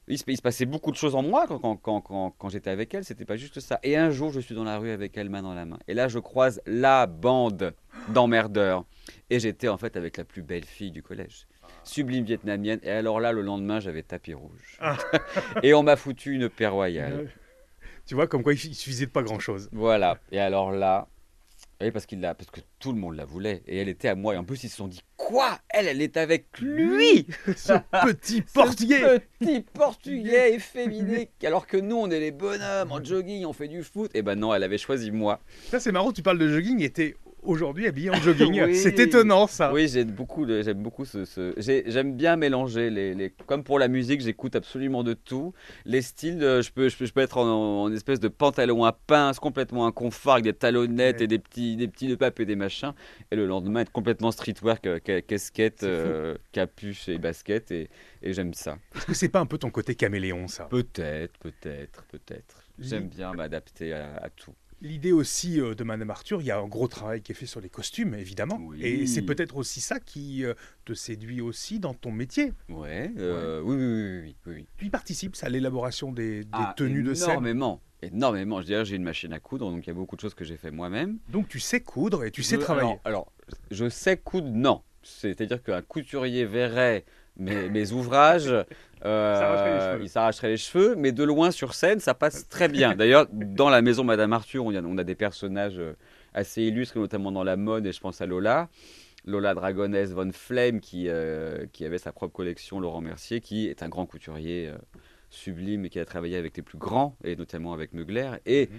S2: Il se, il se passait beaucoup de choses en moi quand, quand, quand, quand, quand j'étais avec elle, c'était pas juste ça. Et un jour, je suis dans la rue avec elle, main dans la main. Et là, je croise la bande d'emmerdeurs. Et j'étais en fait avec la plus belle fille du collège. Sublime vietnamienne. Et alors là, le lendemain, j'avais tapis rouge.
S1: Ah.
S2: et on m'a foutu une paire royale.
S1: Tu vois, comme quoi il il suffisait de pas grand-chose.
S2: Voilà. Et alors là, oui, parce, qu'il l'a, parce que tout le monde la voulait. Et elle était à moi. Et en plus, ils se sont dit Quoi? Elle, elle est avec lui
S1: Ce petit portugais
S2: Ce petit portugais efféminé. Alors que nous, on est les bonhommes en jogging, on fait du foot. Et ben non, elle avait choisi moi.
S1: Ça, c'est marrant, tu parles de jogging et t'es aujourd'hui habillé en jogging.
S2: Oui.
S1: C'est étonnant, ça.
S2: Oui, j'aime beaucoup, de- j'aime beaucoup ce. ce- j'ai- j'aime bien mélanger les, les- Comme pour la musique, j'écoute absolument de tout. Les styles, euh, je peux, je peux, je peux être en, en espèce de pantalon à pince, complètement inconfort, avec des talonnettes
S1: Ouais.
S2: et des petits, des petits papes et des machins. Et le lendemain, être complètement streetwear, ca- casquette, euh, capuche et basket. Et, et j'aime ça.
S1: Est-ce que c'est pas un peu ton côté caméléon, ça?
S2: Peut-être, peut-être, peut-être. J'aime bien m'adapter à, à tout.
S1: L'idée aussi euh, de Madame Arthur, il y a un gros travail qui est fait sur les costumes, évidemment.
S2: Oui.
S1: Et c'est peut-être aussi ça qui euh, te séduit aussi dans ton métier.
S2: Ouais, euh, oui, oui, oui, oui, oui, oui.
S1: Tu y participes à l'élaboration des, des
S2: Ah,
S1: tenues de scène.
S2: Énormément, énormément. Je dirais j'ai une machine à coudre, donc il y a beaucoup de choses que j'ai fait moi-même.
S1: Donc tu sais coudre et tu sais
S2: Je-
S1: travailler.
S2: Alors, alors, je sais coudre, non. C'est-à-dire qu'un couturier verrait mes, mes ouvrages, euh, il s'arracherait les cheveux, mais de loin sur scène, ça passe très bien. D'ailleurs, dans la maison Madame Arthur, on a, on a des personnages euh, assez illustres, notamment dans la mode, et je pense à Lola. Lola Dragonesse von Flame, qui, euh, qui avait sa propre collection, Laurent Mercier, qui est un grand couturier euh, sublime et qui a travaillé avec les plus grands, et notamment avec Mugler. Et
S1: Mhm.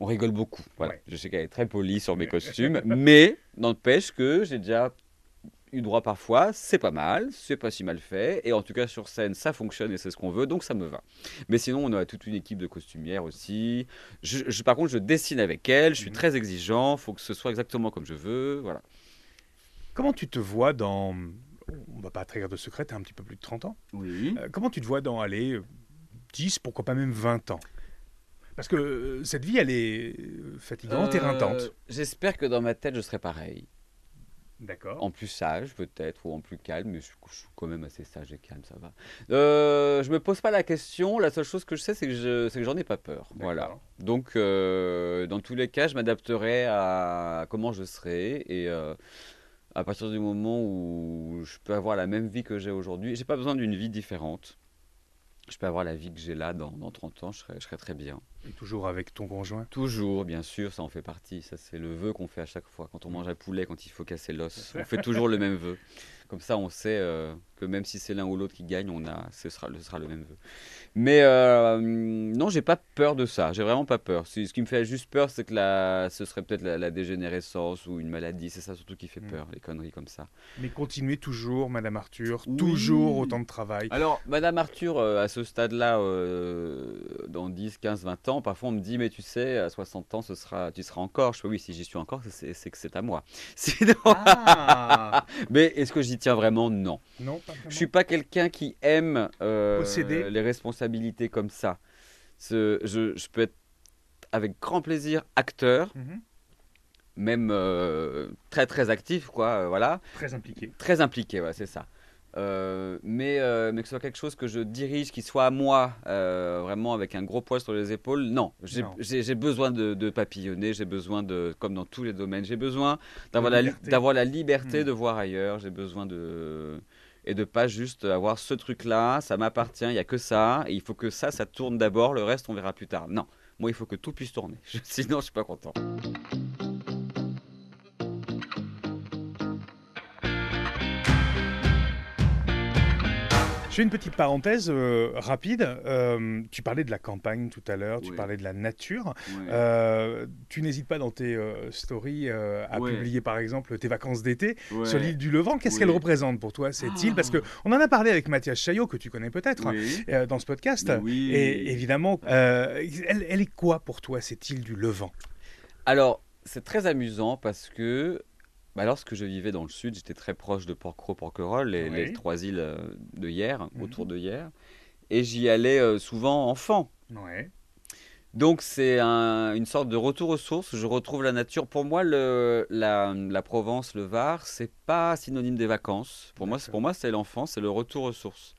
S2: on rigole beaucoup. Voilà.
S1: Ouais.
S2: Je sais qu'elle est très polie sur mes costumes, mais n'empêche que j'ai déjà eu droit parfois, c'est pas mal, c'est pas si mal fait, et en tout cas sur scène ça fonctionne et c'est ce qu'on veut, donc ça me va. Mais sinon on a toute une équipe de costumières aussi. Je, par contre je dessine avec elle, je suis mhm. très exigeant, faut que ce soit exactement comme je veux, voilà.
S1: Comment tu te vois dans, on va pas trahir de secret, tu as un petit peu plus de 30 ans.
S2: Oui.
S1: Euh, comment tu te vois dans, aller 10, pourquoi pas même 20 ans? Parce que euh, cette vie, elle est fatigante et éreintante. Euh,
S2: j'espère que dans ma tête, je serai pareil.
S1: D'accord.
S2: En plus sage, peut-être, ou en plus calme, mais je, suis quand même assez sage et calme, ça va. Euh, je me pose pas la question. La seule chose que je sais, c'est que, je, que j'en ai pas peur. Voilà. Donc, euh, dans tous les cas, je m'adapterai à comment je serai. Et à partir du moment où je peux avoir la même vie que j'ai aujourd'hui, j'ai pas besoin d'une vie différente je peux avoir la vie que j'ai là dans, dans 30 ans, je serais, je serais, très bien.
S1: Et toujours avec ton conjoint
S2: Toujours, bien sûr, ça en fait partie. Ça, c'est le vœu qu'on fait à chaque fois. Quand on mange un poulet, quand il faut casser l'os, on fait toujours le même vœu. Comme ça, on sait euh, que même si c'est l'un ou l'autre qui gagne, on a, ce, sera, ce sera le même vœu. Mais euh, non, j'ai pas peur de ça. J'ai vraiment pas peur. Ce qui me fait juste peur, c'est que la, ce serait peut-être la, dégénérescence ou une maladie. C'est ça surtout qui fait mm. peur, les conneries comme ça.
S1: Mais continuez toujours, Madame Arthur, toujours autant de travail.
S2: Alors, Madame Arthur, euh, à ce stade-là, euh, dans 10, 15, 20 ans, parfois on me dit, mais tu sais, à 60 ans, ce sera, tu seras encore. Je fais oui, si j'y suis encore, c'est que c'est à moi. Ah. mais est-ce que j'y tiens vraiment? Non.
S1: Non, pas
S2: Je suis pas quelqu'un qui aime Posséder. les responsabilités comme ça. Je, je, peux être avec grand plaisir acteur, mhm. même euh, très très actif, quoi, euh, voilà.
S1: Très impliqué.
S2: Très impliqué, ouais, c'est ça. Euh, mais, mais que ce soit quelque chose que je dirige, qui soit à moi, vraiment avec un gros poids sur les épaules, non. J'ai besoin de, de papillonner, j'ai besoin de, comme dans tous les domaines, j'ai besoin d'avoir la, d'avoir la liberté mhm. de voir ailleurs, j'ai besoin de et de pas juste avoir ce truc-là, ça m'appartient, il y a que ça, et il faut que ça, ça tourne d'abord, le reste on verra plus tard. Non, moi il faut que tout puisse tourner, sinon je suis pas content.
S1: Fais une petite parenthèse euh, rapide. Euh, tu parlais de la campagne tout à l'heure, tu parlais de la nature. Euh, tu n'hésites pas dans tes stories à publier par exemple tes vacances d'été sur l'île du Levant. Qu'est-ce qu'elle représente pour toi cette île? Parce que on en a parlé avec Mathias Chaillot, que tu connais peut-être, dans ce podcast. Et évidemment, elle, elle est quoi pour toi cette île du Levant?
S2: Alors, c'est très amusant parce que bah, lorsque je vivais dans le sud, j'étais très proche de Porquerolles, Porquerolles, les, les trois îles euh, de Hier, mhm. autour de Hier. Et j'y allais euh, souvent enfant. Donc c'est une sorte de retour aux sources. Je retrouve la nature. Pour moi, le, la, la, Provence, le Var, c'est pas synonyme des vacances. Pour moi, pour moi, c'est l'enfance, c'est le retour aux sources.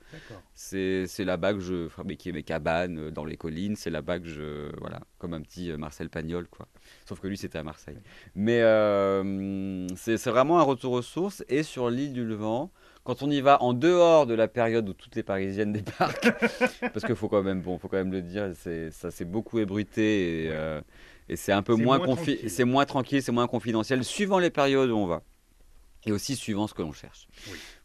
S2: C'est là-bas que je fabriquais mes cabanes euh, dans les collines. C'est là-bas que je voilà, comme un petit Marcel Pagnol quoi. Sauf que lui, c'était à Marseille. Mais euh, c'est vraiment un retour aux sources. Et sur l'île du Levant, quand on y va en dehors de la période où toutes les Parisiennes débarquent, parce qu'il faut quand même, bon, faut quand même le dire, ça s'est beaucoup ébruité et, euh, et c'est un peu moins, c'est moins tranquille, c'est moins confidentiel, suivant les périodes où on va. Et aussi suivant ce que l'on cherche.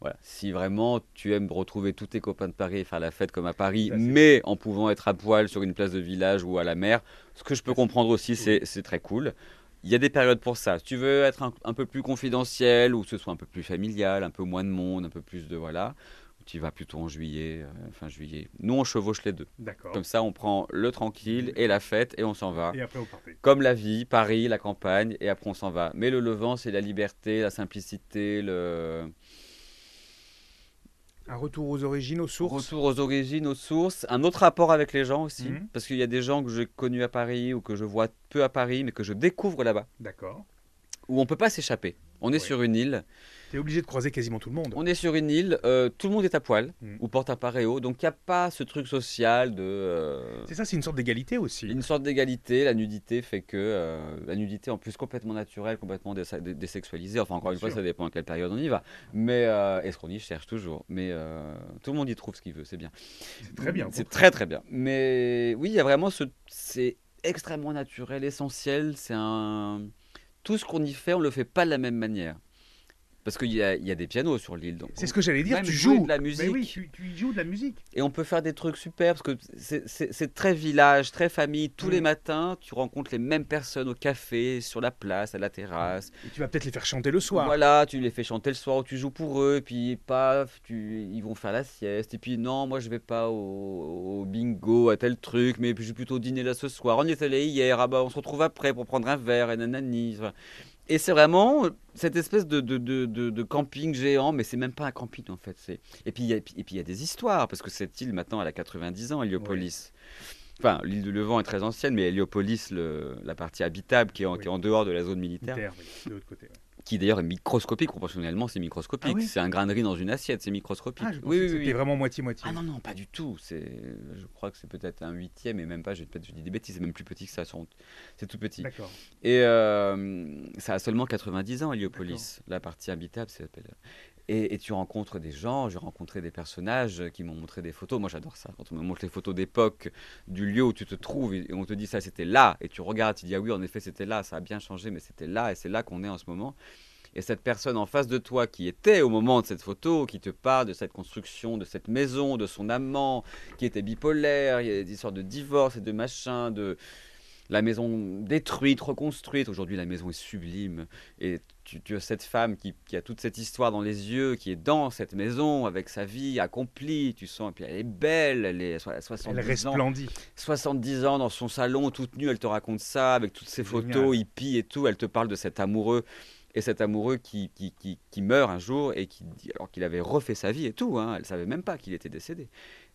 S2: Voilà. Si vraiment tu aimes retrouver tous tes copains de Paris et faire la fête comme à Paris, mais en pouvant être à poil sur une place de village ou à la mer, ce que je peux comprendre aussi, c'est très cool. Il y a des périodes pour ça. Si tu veux être un, peu plus confidentiel ou que ce soit un peu plus familial, un peu moins de monde, un peu plus de voilà, tu vas plutôt en juillet, euh, fin juillet. Nous, on chevauche les deux.
S1: D'accord.
S2: Comme ça, on prend le tranquille et la fête et on s'en va.
S1: Et après, vous partez.
S2: Comme la vie, Paris, la campagne, et après, on s'en va. Mais le Levant, c'est la liberté, la simplicité, le.
S1: Un retour aux origines, aux sources
S2: Retour aux origines, aux sources. Un autre rapport avec les gens aussi. Mhm. Parce qu'il y a des gens que j'ai connus à Paris ou que je vois peu à Paris, mais que je découvre là-bas.
S1: D'accord.
S2: Où on ne peut pas s'échapper. On est sur une île
S1: obligé de croiser quasiment tout le monde.
S2: On est sur une île, euh, tout le monde est à poil mm. ou porte un paréo, donc il n'y a pas ce truc social de.
S1: Euh, c'est ça, c'est une sorte d'égalité aussi.
S2: Une sorte d'égalité. La nudité fait que euh, la nudité en plus complètement naturelle, complètement désexualisée. Enfin encore une fois, ça dépend à quelle période on y va. Mais est-ce qu'on y cherche toujours Mais tout le monde y trouve ce qu'il veut, c'est bien.
S1: C'est très bien.
S2: C'est très très bien. Mais oui, il y a vraiment ce, c'est extrêmement naturel, essentiel. C'est un tout ce qu'on y fait, on le fait pas de la même manière Parce qu'il y, a- il y a des pianos sur l'île. donc
S1: C'est ce que j'allais dire, tu joues.
S2: de la
S1: Mais
S2: musique.
S1: oui, tu, tu y joues de la musique.
S2: Et on peut faire des trucs super parce que c'est- très village, très famille. Tous les
S1: Mm.
S2: matins, tu rencontres les mêmes personnes au café, sur la place, à la terrasse.
S1: Et tu vas peut-être les faire chanter le soir.
S2: Voilà, tu les fais chanter le soir ou tu joues pour eux, et puis paf, tu, ils vont faire la sieste. Et puis non, moi je vais pas au, au bingo, à tel truc, mais je vais plutôt dîner là ce soir. On y est allé hier, ah bah on se retrouve après pour prendre un verre et nanani. Enfin, Et c'est vraiment cette espèce de, de, de, de- de camping géant, mais c'est même pas un camping en fait. Et puis il y a- y des histoires, parce que cette île maintenant elle a 90 ans, Héliopolis. Enfin, l'île du Levant est très ancienne, mais Héliopolis, le- la partie habitable qui est, en,
S1: Oui.
S2: qui est en dehors de la zone militaire,
S1: Terre, oui, de l'autre côté. ouais.
S2: Qui d'ailleurs est microscopique, proportionnellement c'est microscopique.
S1: Ah oui
S2: c'est un grain de riz dans une assiette, c'est microscopique.
S1: Ah, je
S2: oui, oui,
S1: c'était
S2: oui.
S1: vraiment moitié-moitié.
S2: Ah non, non, pas du tout. C'est, je crois que c'est peut-être un huitième, et même pas, je, je dis des bêtises, c'est même plus petit que ça. C'est tout petit.
S1: D'accord.
S2: Et euh, ça a seulement 90 ans, Héliopolis, la partie habitable, s'appelle. Et, tu rencontres des gens, j'ai rencontré des personnages qui m'ont montré des photos. Moi, j'adore ça. Quand on me montre les photos d'époque, du lieu où tu te trouves, et on te dit ça, c'était là, et tu regardes, tu dis ah oui, en effet, c'était là, ça a bien changé, mais c'était là, et c'est là qu'on est en ce moment. Et cette personne en face de toi qui était au moment de cette photo, qui te parle de cette construction, de cette maison, de son amant, qui était bipolaire, il y a des histoires de divorce et de machin, de la maison détruite, reconstruite. Aujourd'hui, la maison est sublime. Et tu, tu as cette femme qui, qui a toute cette histoire dans les yeux, qui est dans cette maison avec sa vie accomplie. Tu sens, et puis elle est belle, elle est so-
S1: Elle
S2: 70 ans.
S1: resplendit.
S2: 70 ans dans son salon, toute nue, elle te raconte ça, avec toutes ses photos hippies et tout. Elle te parle de cet amoureux. Et cet amoureux qui, qui, qui, qui meurt un jour et qui alors qu'il avait refait sa vie et tout, hein, elle savait même pas qu'il était décédé.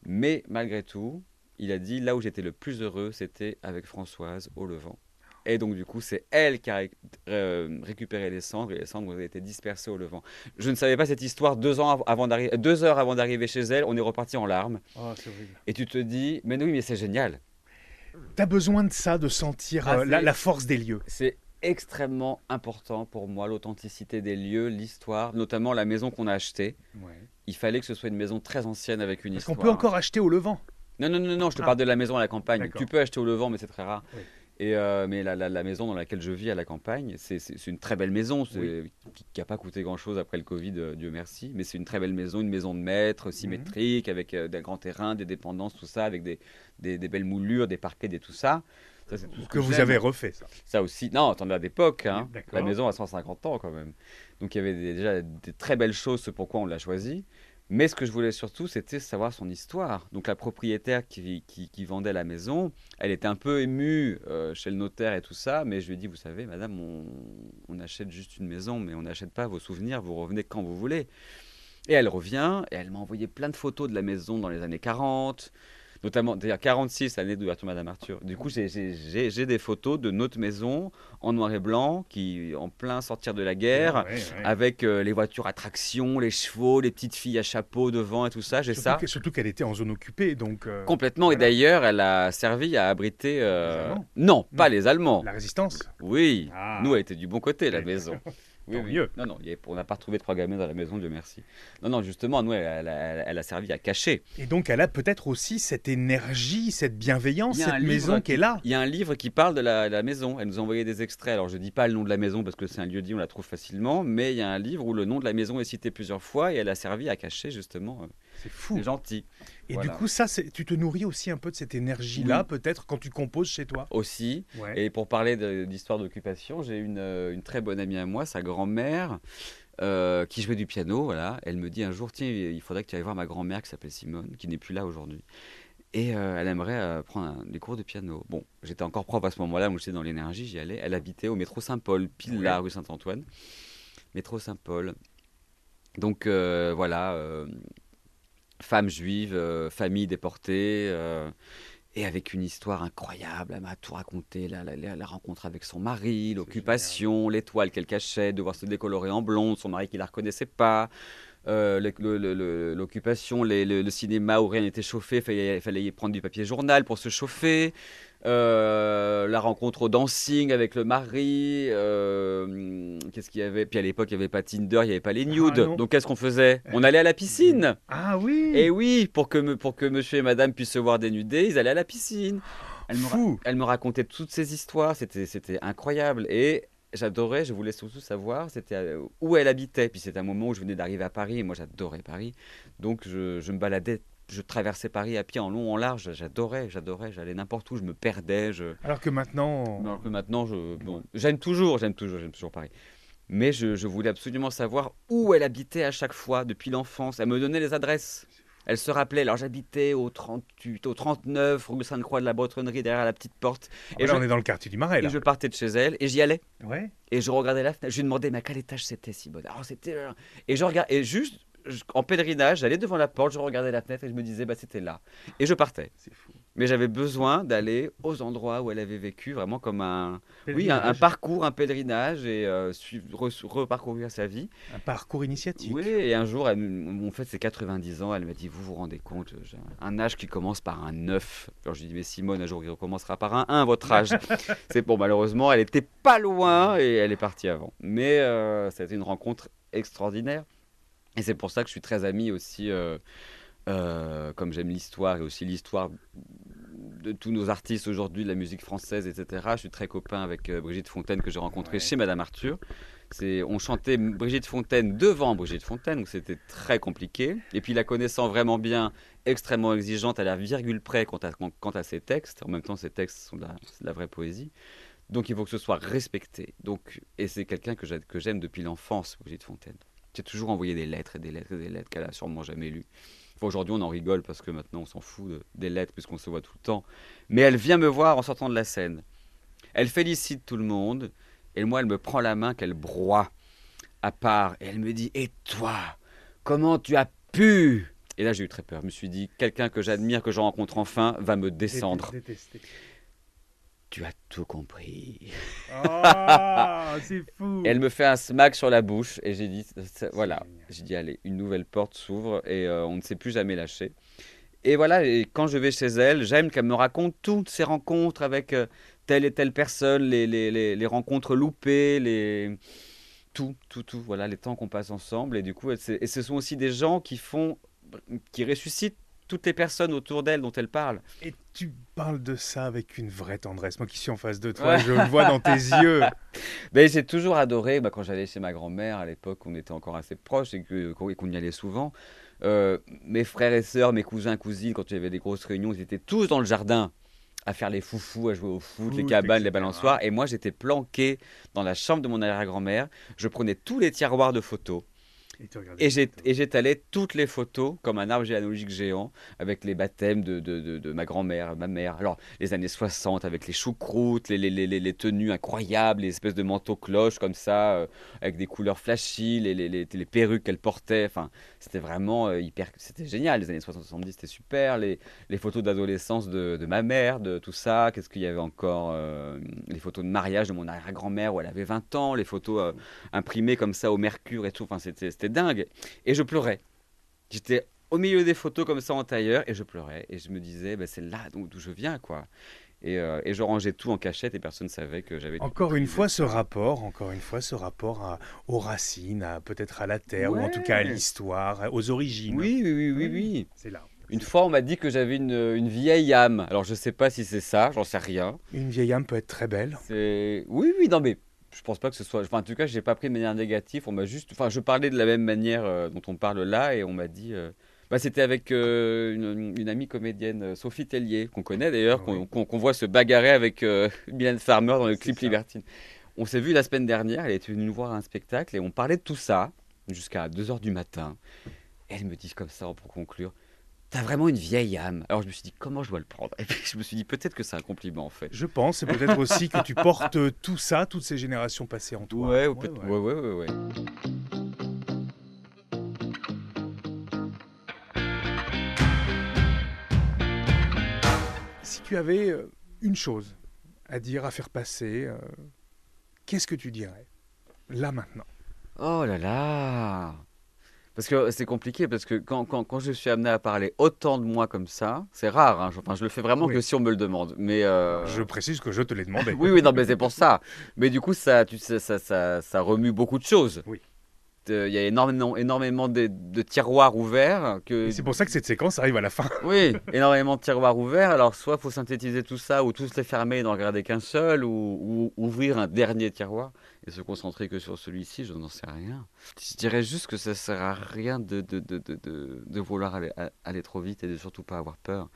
S2: Mais malgré tout, il a dit là où j'étais le plus heureux, c'était avec Françoise au Levant. Et donc du coup, c'est elle qui a ré- euh, récupéré les cendres et les cendres ont été dispersées au Levant. Je ne savais pas cette histoire deux, ans av- avant d'arriver, deux heures avant d'arriver chez elle. On est reparti en larmes.
S1: Oh, horrible.
S2: Et tu te dis, mais oui, mais c'est génial.
S1: T'as besoin de ça, de sentir
S2: Ah,
S1: euh, la, force des lieux.
S2: C'est extrêmement important pour moi, l'authenticité des lieux, l'histoire, notamment la maison qu'on a achetée. Il fallait que ce soit une maison très ancienne avec une
S1: Parce qu'on
S2: histoire.
S1: peut encore acheter au Levant.
S2: Non, non, non, non, je te
S1: Ah.
S2: parle de la maison à la campagne. Tu peux acheter au Levant, mais c'est très rare.
S1: Oui.
S2: Et euh, mais la, la- la maison dans laquelle je vis à la campagne, c'est une très belle maison, qui n'a pas coûté grand-chose après le Covid, euh, Dieu merci. Mais c'est une très belle maison, une maison de
S1: Mhm.
S2: maître, symétrique, avec euh, des grands terrains, des dépendances, tout ça, avec des, des, des belles moulures, des parquets, des tout ça. Ça, c'est tout ce
S1: Que vous avez refait, ça.
S2: Ça aussi. Non, t'en as d'époque. Hein. La maison a 150 ans quand même. Donc il y avait des- déjà des très belles choses, c'est pourquoi on l'a choisi. Mais ce que je voulais surtout, c'était savoir son histoire. Donc la propriétaire qui, qui- vendait la maison, elle était un peu émue euh, chez le notaire et tout ça, mais je lui ai dit, vous savez, madame, on, on achète juste une maison, mais on n'achète pas vos souvenirs, vous revenez quand vous voulez. Et elle revient, et elle m'a envoyé plein de photos de la maison dans les années 40, notamment, d'ailleurs 46, l'année d'ouverture Madame Arthur. Du coup, j'ai- des photos de notre maison en noir et blanc, qui en plein sortir de la guerre,
S1: Ouais, ouais.
S2: avec euh, les voitures à traction, les chevaux, les petites filles à chapeau devant et tout ça. J'ai ça
S1: que- Surtout qu'elle était en zone occupée, donc euh,
S2: complètement. Et d'ailleurs, elle a servi à abriter. euh,
S1: Les Allemands?
S2: Non, pas
S1: Non.
S2: les Allemands.
S1: la résistance?
S2: Oui,
S1: Ah.
S2: nous, elle était du bon côté, la maison. Oui,
S1: Tant
S2: oui.
S1: mieux.
S2: Non, non, on n'a pas retrouvé trois gamins dans la maison, Dieu merci. Non, non, justement, nous, elle, elle a- elle a servi à cacher.
S1: Et donc, elle a peut-être aussi cette énergie, cette bienveillance, cette maison
S2: qui-
S1: est là.
S2: Il y a un livre qui parle de la, la maison. Elle nous a envoyé des extraits. Alors, je dis pas le nom de la maison parce que c'est un lieu dit, on la trouve facilement. Mais il y a un livre où le nom de la maison est cité plusieurs fois et elle a servi à cacher, justement, euh,
S1: C'est fou.
S2: les gentils.
S1: Et
S2: Voilà.
S1: du coup, ça, tu te nourris aussi un peu de cette énergie-là,
S2: Oui.
S1: peut-être, quand tu composes chez toi?
S2: Aussi.
S1: Ouais.
S2: Et pour parler d'histoire d'occupation, j'ai une, euh, une très bonne amie à moi, sa grand-mère, euh, qui jouait du piano. Voilà. Elle me dit un jour, tiens, il faudrait que tu ailles voir ma grand-mère qui s'appelle Simone, qui n'est plus là aujourd'hui. Et euh, elle aimerait euh, prendre un- des cours de piano. Bon, j'étais encore prof à ce moment-là, moi j'étais dans l'énergie, j'y allais. Elle habitait au métro Saint-Paul, pile
S1: Ouais.
S2: là, rue Saint-Antoine. Métro Saint-Paul. Donc voilà, femme juive, euh, famille déportée. euh, et avec une histoire incroyable, elle m'a tout raconté, la, la- la- la rencontre avec son mari, l'occupation, l'étoile qu'elle cachait, devoir se décolorer en blonde, son mari qui la reconnaissait pas, euh, le- le- le- le- l'occupation, le, cinéma où rien n'était chauffé, il fallait, fallait y prendre du papier journal pour se chauffer, euh, la rencontre au dancing avec le mari, euh, qu'est-ce qu'il y avait? Puis à l'époque, il n'y avait pas Tinder, il n'y avait pas les nudes,
S1: non.
S2: donc qu'est-ce qu'on faisait? On allait à la piscine
S1: Ah oui
S2: et oui, pour que, me- pour que monsieur et madame puissent se voir dénudés, ils allaient à la piscine. Elle me, elle me racontait toutes ces histoires, c'était c'était incroyable. Et j'adorais, je voulais surtout savoir c'était euh, où elle habitait. Puis c'était un moment où je venais d'arriver à Paris, et moi j'adorais Paris. Donc je, je me baladais je traversais Paris à pied en long, en large. J'adorais, j'adorais. J'allais n'importe où, je me perdais. Je...
S1: Alors que maintenant.
S2: Alors que maintenant, je... bon, j'aime toujours, j'aime toujours, j'aime toujours Paris. Mais je, je, voulais absolument savoir où elle habitait à chaque fois depuis l'enfance. Elle me donnait les adresses. Elle se rappelait. Alors j'habitais au 38, au 39, rue Sainte-Croix de la Bretonnerie, derrière la petite porte.
S1: Et là, on est dans le quartier du Marais. Là.
S2: Et je partais de chez elle et j'y allais.
S1: Ouais.
S2: Et je regardais la fenêtre. Je lui demandais, mais à quel étage c'était si bon Alors c'était. Et je regardais. Et juste en pèlerinage, j'allais devant la porte, je regardais la fenêtre et je me disais, bah, c'était là. Et je partais.
S1: C'est fou.
S2: Mais j'avais besoin d'aller aux endroits où elle avait vécu, vraiment comme un, oui, un, parcours, un pèlerinage et euh, reparcourir sa vie.
S1: Un parcours initiatique.
S2: Oui, et un jour, elle, en fait, c'est 90 ans, elle m'a dit, vous vous rendez compte, un âge qui commence par un 9. Alors je lui dis, mais Simone, un jour, il recommencera par un 1, votre âge. c'est bon, malheureusement, elle était pas loin et elle est partie avant. Mais euh, ça a été une rencontre extraordinaire. Et c'est pour ça que je suis très ami aussi, euh, euh, comme j'aime l'histoire et aussi l'histoire de tous nos artistes aujourd'hui, de la musique française, etc. Je suis très copain avec euh, Brigitte Fontaine que j'ai rencontrée chez Madame Arthur. C'est, on chantait Brigitte Fontaine devant Brigitte Fontaine, donc c'était très compliqué. Et puis la connaissant vraiment bien, extrêmement exigeante à la virgule près quant à, quant à ses textes. En même temps, ses textes sont de la, de la vraie poésie. Donc il faut que ce soit respecté. Donc, et c'est quelqu'un que j'aime depuis l'enfance, Brigitte Fontaine. J'ai toujours envoyé des lettres et des lettres et des lettres qu'elle a sûrement jamais lues. Aujourd'hui, on en rigole parce que maintenant, on s'en fout des lettres puisqu'on se voit tout le temps. Mais elle vient me voir en sortant de la scène. Elle félicite tout le monde et moi, elle me prend la main qu'elle broie à part et elle me dit Et toi, comment tu as pu? Et là, j'ai eu très peur. Je me suis dit Quelqu'un que j'admire, que je rencontre enfin, va me descendre. Tu as tout compris.
S1: Oh, c'est fou.
S2: elle me fait un smack sur la bouche et j'ai dit, voilà, j'ai dit, allez, une nouvelle porte s'ouvre et euh, on ne s'est plus jamais lâché. Et voilà, et quand je vais chez elle, j'aime qu'elle me raconte toutes ses rencontres avec euh, telle et telle personne, les, les, les, les, rencontres loupées, les... tout, tout, tout, voilà, les temps qu'on passe ensemble. Et du coup, et ce sont aussi des gens qui font, qui ressuscitent toutes les personnes autour d'elle dont elle parle.
S1: Et tu parles de ça avec une vraie tendresse. Moi qui suis en face de toi, je le vois dans tes yeux.
S2: Mais j'ai toujours adoré, bah, quand j'allais chez ma grand-mère, à l'époque, on était encore assez proches et qu'on y allait souvent. Euh, mes frères et sœurs, mes cousins, cousines, quand il y avait des grosses réunions, ils étaient tous dans le jardin à faire les foufous, à jouer au foot, les cabanes, les balançoires. Et moi, j'étais planqué dans la chambre de mon arrière-grand-mère. Je prenais tous les tiroirs de photos et j'étalais toutes les photos comme un arbre généalogique géant avec les baptêmes de, de, de, ma grand-mère, ma mère. Alors, les années 60 avec les choucroutes, les, les, les, les, tenues incroyables, les espèces de manteaux cloches comme ça, euh, avec des couleurs flashy, les, les, perruques qu'elle portait. Enfin, c'était vraiment euh, hyper. C'était génial. Les années 60-70, c'était super. Les, les photos d'adolescence de, de, ma mère, de tout ça. Qu'est-ce qu'il y avait encore euh, Les photos de mariage de mon arrière-grand-mère où elle avait 20 ans, les photos imprimées comme ça au mercure et tout. Enfin, c'était dingue. Et je pleurais. J'étais au milieu des photos comme ça en tailleur et je pleurais. Et je me disais, bah, c'est là d'où je viens, quoi. Et, euh, et, je rangeais tout en cachette et personne ne savait que j'avais.
S1: Encore une fois, ce rapport, encore une fois, ce rapport à, aux racines, peut-être à la terre, ou en tout cas à l'histoire, aux origines.
S2: Oui, oui, oui, oui. oui.
S1: C'est là.
S2: Une fois, on m'a dit que j'avais une, une, vieille âme. Alors, je ne sais pas si c'est ça, j'en sais rien.
S1: Une vieille âme peut être très belle.
S2: Oui, oui, non, mais je pense pas que ce soit. Enfin, en tout cas, je n'ai pas pris de manière négative. On m'a juste. Enfin, je parlais de la même manière euh, dont on parle là, et on m'a dit. Euh, bah, c'était avec euh, une, amie comédienne, Sophie Tellier, qu'on connaît d'ailleurs, qu'on voit se bagarrer avec Mylène Farmer dans le clip Libertine. On s'est vu la semaine dernière, elle était venue nous voir à un spectacle et on parlait de tout ça jusqu'à 2h du matin. elle me dit comme ça pour conclure T'as vraiment une vieille âme. Alors je me suis dit, comment je dois le prendre? Et puis je me suis dit, peut-être que c'est un compliment en fait.
S1: Je pense, c'est peut-être aussi que tu portes tout ça, toutes ces générations passées en toi.
S2: Ouais, ouais, ouais. ouais, ouais, ouais.
S1: Si tu avais euh, une chose à dire, à faire passer, euh, qu'est-ce que tu dirais? Là maintenant.
S2: Oh là là parce que c'est compliqué, parce que quand, quand, quand, je suis amené à parler autant de moi comme ça, c'est rare. Hein, enfin, je le fais vraiment que si on me le demande. Mais euh,
S1: Je précise que je te l'ai demandé.
S2: oui, oui, non, mais c'est pour ça. Mais du coup, ça, tu sais, ça, ça, ça, remue beaucoup de choses.
S1: Oui.
S2: Il y a énormément, énormément de, de tiroirs ouverts. Que...
S1: C'est pour ça que cette séquence arrive à la fin.
S2: oui, énormément de tiroirs ouverts. Alors, soit il faut synthétiser tout ça, ou tous les fermer et n'en regarder qu'un seul, ou, ou, ouvrir un dernier tiroir. Se concentrer que sur celui-ci, je n'en sais rien. Je dirais juste que ça sert à rien de, de, de, de, de vouloir aller, aller, trop vite et de surtout pas avoir peur,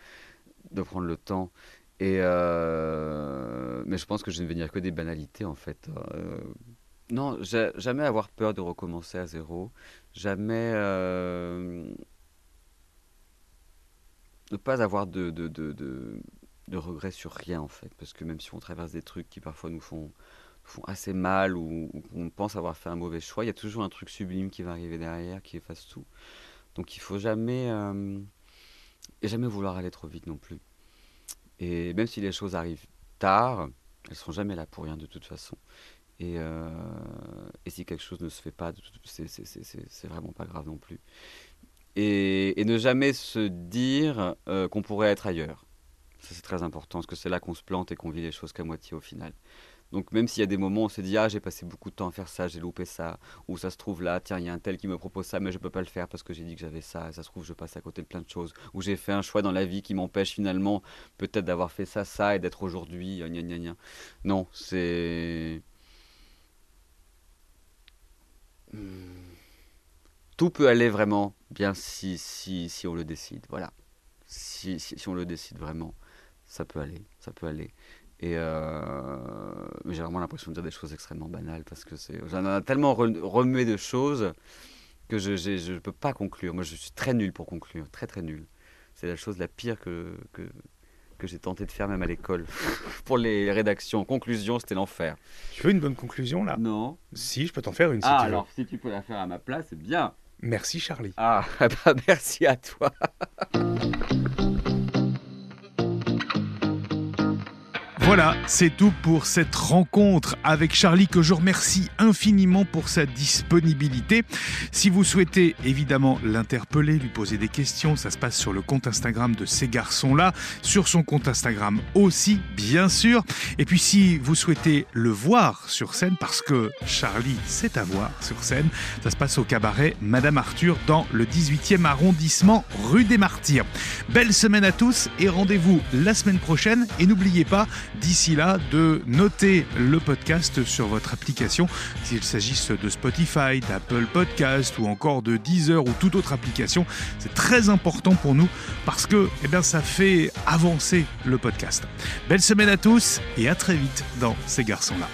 S2: de prendre le temps. Et euh, mais je pense que je ne vais dire que des banalités en fait. Euh, non, jamais avoir peur de recommencer à zéro, jamais euh, ne pas avoir de, de, de, de, regrets sur rien en fait, parce que même si on traverse des trucs qui parfois nous font font assez mal ou, qu'on pense avoir fait un mauvais choix, il y a toujours un truc sublime qui va arriver derrière, qui efface tout. Donc il faut jamais, euh, jamais vouloir aller trop vite non plus. Et même si les choses arrivent tard, elles seront jamais là pour rien de toute façon. Et, euh, et si quelque chose ne se fait pas, c'est vraiment pas grave non plus. Et, et ne jamais se dire euh, qu'on pourrait être ailleurs. Ça c'est très important, parce que c'est là qu'on se plante et qu'on vit les choses qu'à moitié au final. Donc même s'il y a des moments où on se dit ah j'ai passé beaucoup de temps à faire ça, j'ai loupé ça, ou ça se trouve là, tiens il y a un tel qui me propose ça mais je peux pas le faire parce que j'ai dit que j'avais ça, ça se trouve je passe à côté de plein de choses, ou j'ai fait un choix dans la vie qui m'empêche finalement peut-être d'avoir fait ça, ça et d'être aujourd'hui, gna. Non, c'est... Hmm. Tout peut aller vraiment bien si, si, si on le décide, voilà. Si, si, si on le décide vraiment, ça peut aller, ça peut aller. Et euh, j'ai vraiment l'impression de dire des choses extrêmement banales parce que c'est, j'en ai tellement remué de choses que je ne peux pas conclure. Moi, je suis très nul pour conclure, très très nul. C'est la chose la pire que, que, que j'ai tenté de faire même à l'école. pour les rédactions, conclusion, c'était l'enfer.
S3: Tu veux une bonne conclusion là?
S2: Non.
S3: Si, je peux t'en faire une. Si
S2: ah, alors si tu peux la faire à ma place, c'est bien.
S3: Merci Charlie.
S2: Ah, bah, merci à toi.
S1: Voilà, c'est tout pour cette rencontre avec Charlie que je remercie infiniment pour sa disponibilité. Si vous souhaitez évidemment l'interpeller, lui poser des questions, ça se passe sur le compte Instagram de ces garçons-là, sur son compte Instagram aussi, bien sûr. Et puis si vous souhaitez le voir sur scène, parce que Charlie, c'est à voir sur scène, ça se passe au cabaret Madame Arthur dans le 18e arrondissement rue des Martyrs. Belle semaine à tous et rendez-vous la semaine prochaine. Et n'oubliez pas, d'ici là de noter le podcast sur votre application, s'il s'agisse de Spotify, d'Apple Podcast ou encore de Deezer ou toute autre application. C'est très important pour nous parce que eh bien, ça fait avancer le podcast. Belle semaine à tous et à très vite dans ces garçons-là.